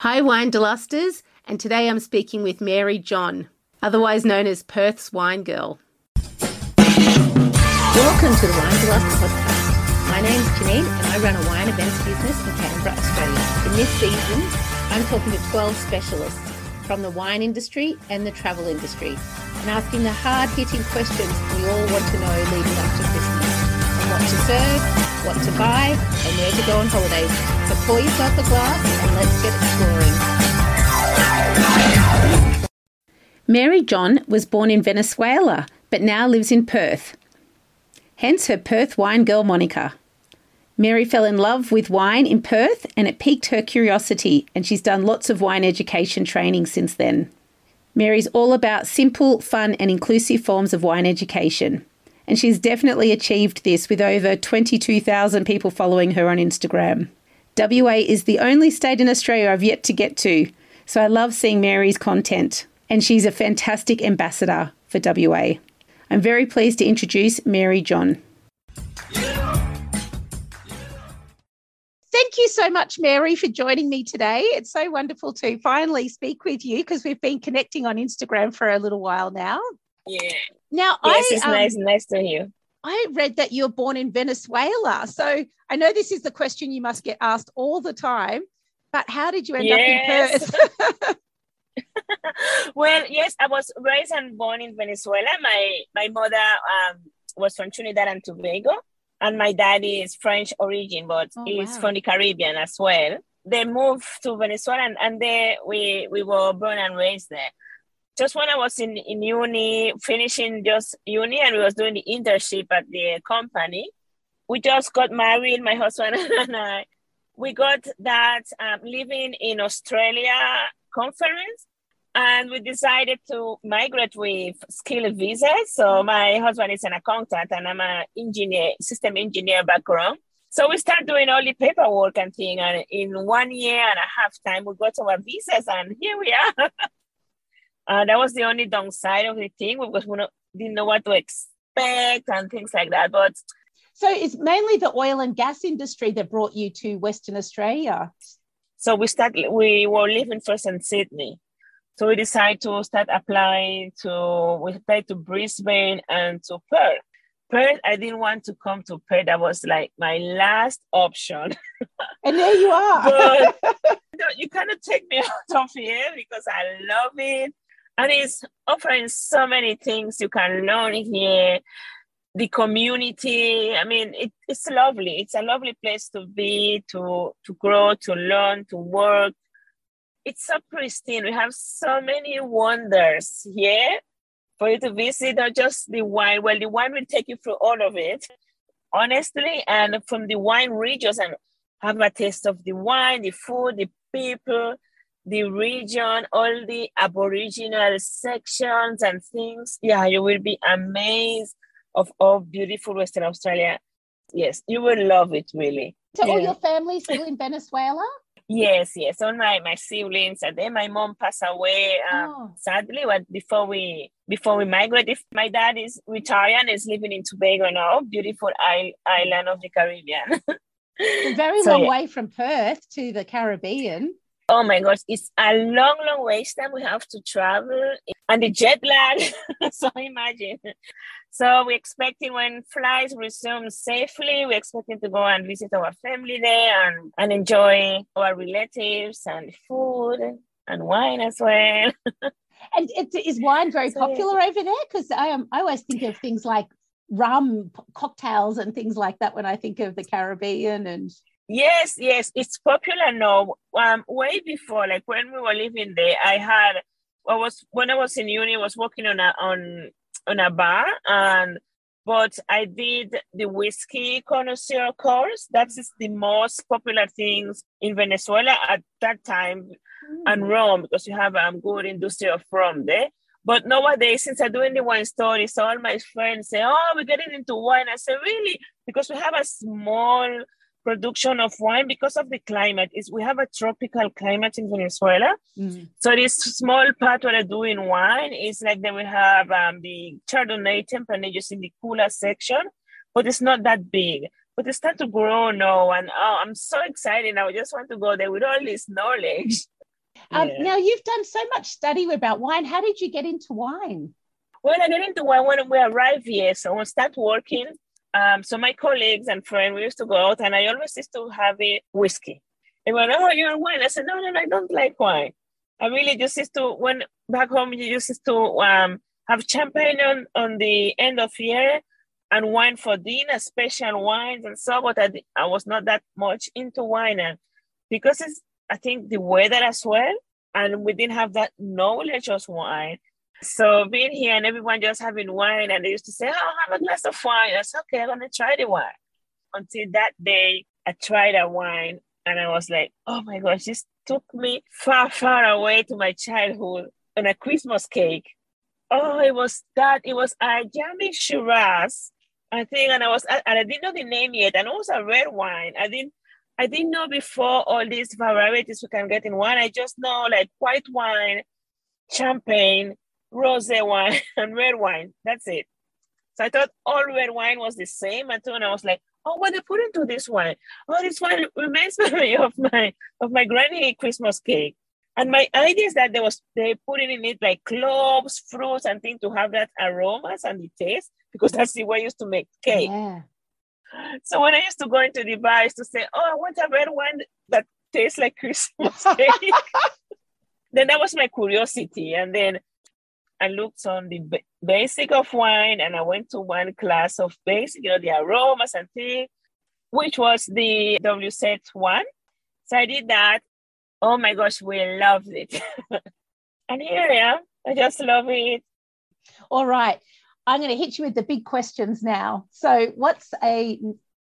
Hi, Wine Delusters, and today I'm speaking with Mary John, otherwise known as Perth's Wine Girl. Welcome to the Wine Deluxe podcast. My name's Janine, and I run a wine events business in Canberra, Australia. In this season, I'm talking to 12 specialists from the wine industry and the travel industry and asking the hard hitting questions we all want to know leading up to Christmas what to serve, what to buy, and where to go on holidays. So pour yourself a glass and let's get exploring. Mary John was born in Venezuela but now lives in Perth. Hence her Perth Wine Girl moniker. Mary fell in love with wine in Perth and it piqued her curiosity, and she's done lots of wine education training since then. Mary's all about simple, fun, and inclusive forms of wine education. And she's definitely achieved this with over 22,000 people following her on Instagram. WA is the only state in Australia I've yet to get to, so I love seeing Mary's content, and she's a fantastic ambassador for WA. I'm very pleased to introduce Mary John. Thank you so much, Mary, for joining me today. It's so wonderful to finally speak with you because we've been connecting on Instagram for a little while now. Yeah. Now, yes, I, it's um, nice, nice to hear. I read that you're born in Venezuela. So I know this is the question you must get asked all the time, but how did you end Yes. up in Perth? well, yes, I was raised and born in Venezuela. My my mother um, was from Trinidad and Tobago, and my dad is French origin, but Oh, he's wow. from the Caribbean as well. They moved to Venezuela, and, and there we we were born and raised there. Just when I was in, in uni, finishing just uni, and we was doing the internship at the company, we just got married, my husband and I. We got that um, living in Australia conference, and we decided to migrate with skill visas. So my husband is an accountant, and I'm an engineer, system engineer background. So we start doing all the paperwork and thing, and in one year and a half time, we got our visas, and here we are. uh, that was the only downside of the thing because we didn't know what to expect and things like that. But so it's mainly the oil and gas industry that brought you to Western Australia. So we start. We were living first in Sydney, so we decided to start applying to. We applied to Brisbane and to Perth. Perth, I didn't want to come to Perth. That was like my last option. And there you are. But you cannot take me out of here because I love it, and it's offering so many things you can learn here. The community. I mean, it, it's lovely. It's a lovely place to be, to to grow, to learn, to work. It's so pristine. We have so many wonders here for you to visit. Not just the wine. Well, the wine will take you through all of it, honestly. And from the wine regions, and have a taste of the wine, the food, the people, the region, all the Aboriginal sections and things. Yeah, you will be amazed of all beautiful Western Australia. Yes, you will love it really. so all your family still in Venezuela? Yes, yes. All my my siblings and then my mom passed away. Um, Oh. Sadly, but before we before we migrate, if my dad is retired and is living in Tobago now, beautiful isle, island of the Caribbean. Very So, long yeah. way from Perth to the Caribbean. Oh my gosh, it's a long, long ways time we have to travel and the jet lag. so imagine. So we're expecting when flights resume safely, we're expecting to go and visit our family there and, and enjoy our relatives and food and wine as well. And it, is wine very So, popular over there? Because I, um, I always think of things like rum cocktails and things like that when I think of the Caribbean. And Yes, yes, it's popular now. Um, way before, like when we were living there, I had I was when I was in uni, I was working on a on on a bar, and but I did the whiskey connoisseur course. That is the most popular things in Venezuela at that time, and rum because you have a um, good industry of rum there. But nowadays, since I'm doing the wine stories, all my friends say, "Oh, we're getting into wine." I say, "Really?" Because we have a small production of wine because of the climate. Is we have a tropical climate in Venezuela, Mm. so this small part what I do in wine is like they will have um, the Chardonnay Tempranillos in the cooler section, but it's not that big. But it's start to grow now, and oh, I'm so excited. I just want to go there with all this knowledge. Um, yeah. Now, you've done so much study about wine. How did you get into wine? Well, I got into wine when we arrived here. So I start working, um, so my colleagues and friends, we used to go out and I always used to have a whiskey. They went, oh, you're wine. I said, no, no, no, I don't like wine. I really just used to, when back home, you used to um, have champagne on, on the end of year and wine for dinner, special wines and so, but I, I was not that much into wine. And because it's, I think the weather as well, and we didn't have that knowledge of wine. So being here and everyone just having wine, and they used to say, "Oh, have a glass of wine." I said, "Okay, I'm gonna try the wine." Until that day, I tried a wine, and I was like, "Oh my gosh, this took me far, far away to my childhood on a Christmas cake." Oh, it was that. It was a Yummy Shiraz, I think, and I was, and I didn't know the name yet, and it was a red wine. I didn't. I didn't know before all these varieties we can get in wine. I just know like white wine, champagne, rose wine, and red wine. That's it. So I thought all red wine was the same until I was like, oh, what they put into this wine? Oh, this wine reminds me of my of my granny Christmas cake. And my idea is that there was they put in it like cloves, fruits, and things to have that aromas and the taste because that's the way I used to make cake. Yeah. So when I used to go into the bar, I used to say, "Oh, I want a red wine that tastes like Christmas cake." then that was my curiosity, and then I looked on the b- basic of wine and I went to one class of basic, you know, the aromas and things, which was the WSET one. So I did that. Oh my gosh, we loved it. and here I am. I just love it. All right. I'm going to hit you with the big questions now. So, what's a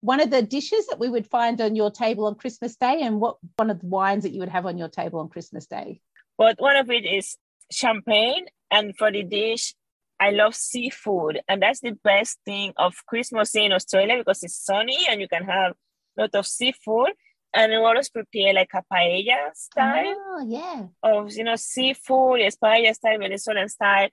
one of the dishes that we would find on your table on Christmas Day, and what one of the wines that you would have on your table on Christmas Day? Well, one of it is champagne and for the dish, I love seafood. And that's the best thing of Christmas in Australia because it's sunny and you can have a lot of seafood. And we always prepare like a paella style. Oh, yeah. Of, you know, seafood, yes, paella style, Venezuelan style.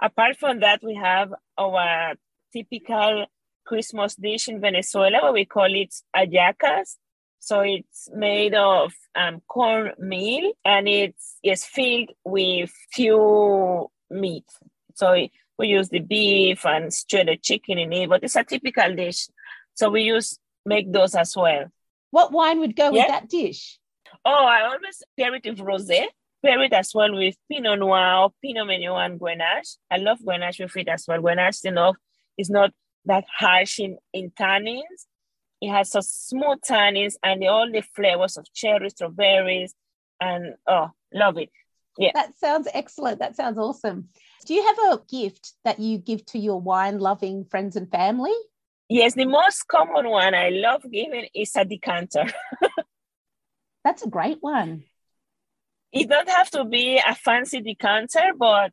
Apart from that, we have our typical Christmas dish in Venezuela, what we call it hallacas. So it's made of um, corn meal and it's, it's filled with few meat. So we use the beef and shredded chicken in it, but it's a typical dish. So we use make those as well. What wine would go yeah? with that dish? Oh, I always pair it with rosé. Pair it as well with Pinot Noir, Pinot Meunier, and Grenache. I love Grenache with it as well. Grenache, you know, is not that harsh in, in tannins, it has some smooth tannins and the, all the flavors of cherry, strawberries, and oh, love it. Yeah. That sounds excellent. That sounds awesome. Do you have a gift that you give to your wine loving friends and family? Yes, the most common one I love giving is a decanter. That's a great one. It don't have to be a fancy decanter, but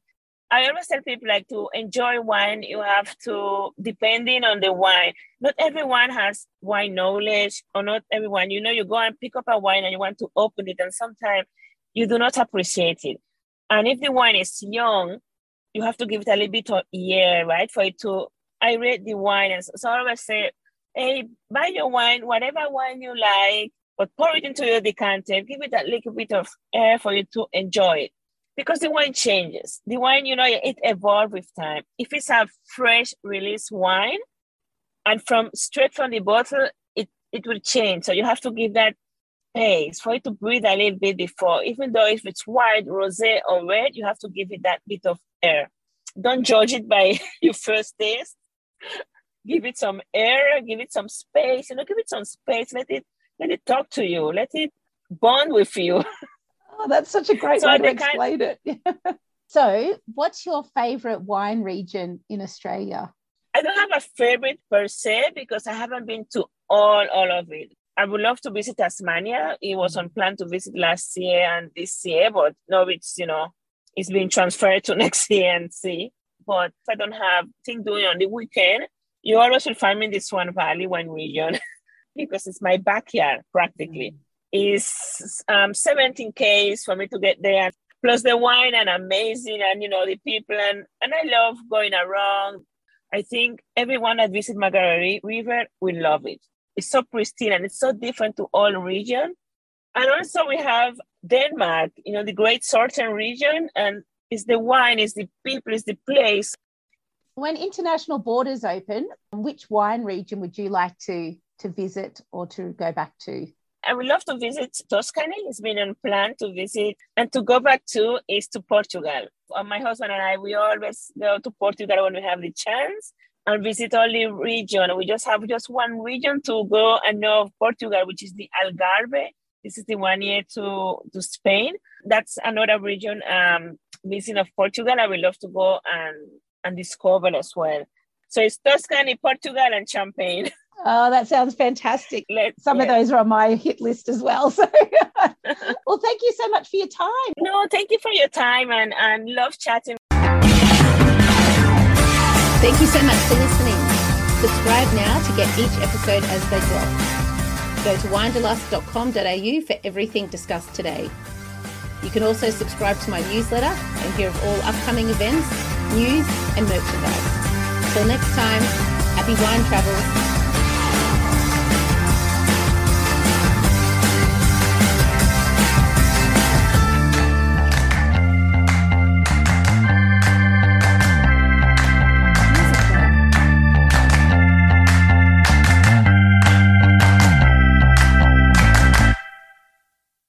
I always tell people like to enjoy wine, you have to, depending on the wine, not everyone has wine knowledge, or not everyone, you know, you go and pick up a wine and you want to open it, and sometimes you do not appreciate it. And if the wine is young, you have to give it a little bit of year, right? For it to, I read the wine, and so, so I always say, hey, buy your wine, whatever wine you like, but pour it into your decanter, give it a little bit of air for you to enjoy it because the wine changes. The wine, you know, it evolves with time. If it's a fresh release wine and from straight from the bottle, it, it will change. So you have to give that space for it to breathe a little bit before. Even though if it's white, rosé, or red, you have to give it that bit of air. Don't judge it by your first taste. Give it some air, give it some space, you know, give it some space. Let it let it talk to you, let it bond with you. Oh, that's such a great so way to explain kind... it. so, what's your favorite wine region in Australia? I don't have a favorite per se because I haven't been to all all of it. I would love to visit Tasmania. It was on plan to visit last year and this year, but now it's you know it's being transferred to next year and see. But if I don't have thing doing on the weekend, you always will find me in the Swan Valley wine region because it's my backyard practically. Mm is um, 17 Ks for me to get there. Plus the wine and amazing and you know the people and and I love going around. I think everyone that visit Margaret River will love it. It's so pristine and it's so different to all region. And also we have Denmark, you know, the Great Southern region, and it's the wine, it's the people, it's the place. When international borders open, which wine region would you like to to visit or to go back to? I would love to visit Tuscany. It's been on plan to visit and to go back to is to Portugal. Uh, my husband and I, we always go to Portugal when we have the chance and visit only region. We just have just one region to go and know of Portugal, which is the Algarve. This is the one year to, to Spain. That's another region um, missing of Portugal. I would love to go and, and discover as well. So it's Tuscany, Portugal, and Champagne. Oh, that sounds fantastic. Let's, Some yeah. of those are on my hit list as well. So, well, thank you so much for your time. No, thank you for your time and, and love chatting. Thank you so much for listening. Subscribe now to get each episode as they drop. Go to winedeluxe.com.au for everything discussed today. You can also subscribe to my newsletter and hear of all upcoming events, news, and merchandise. Till next time, happy wine travels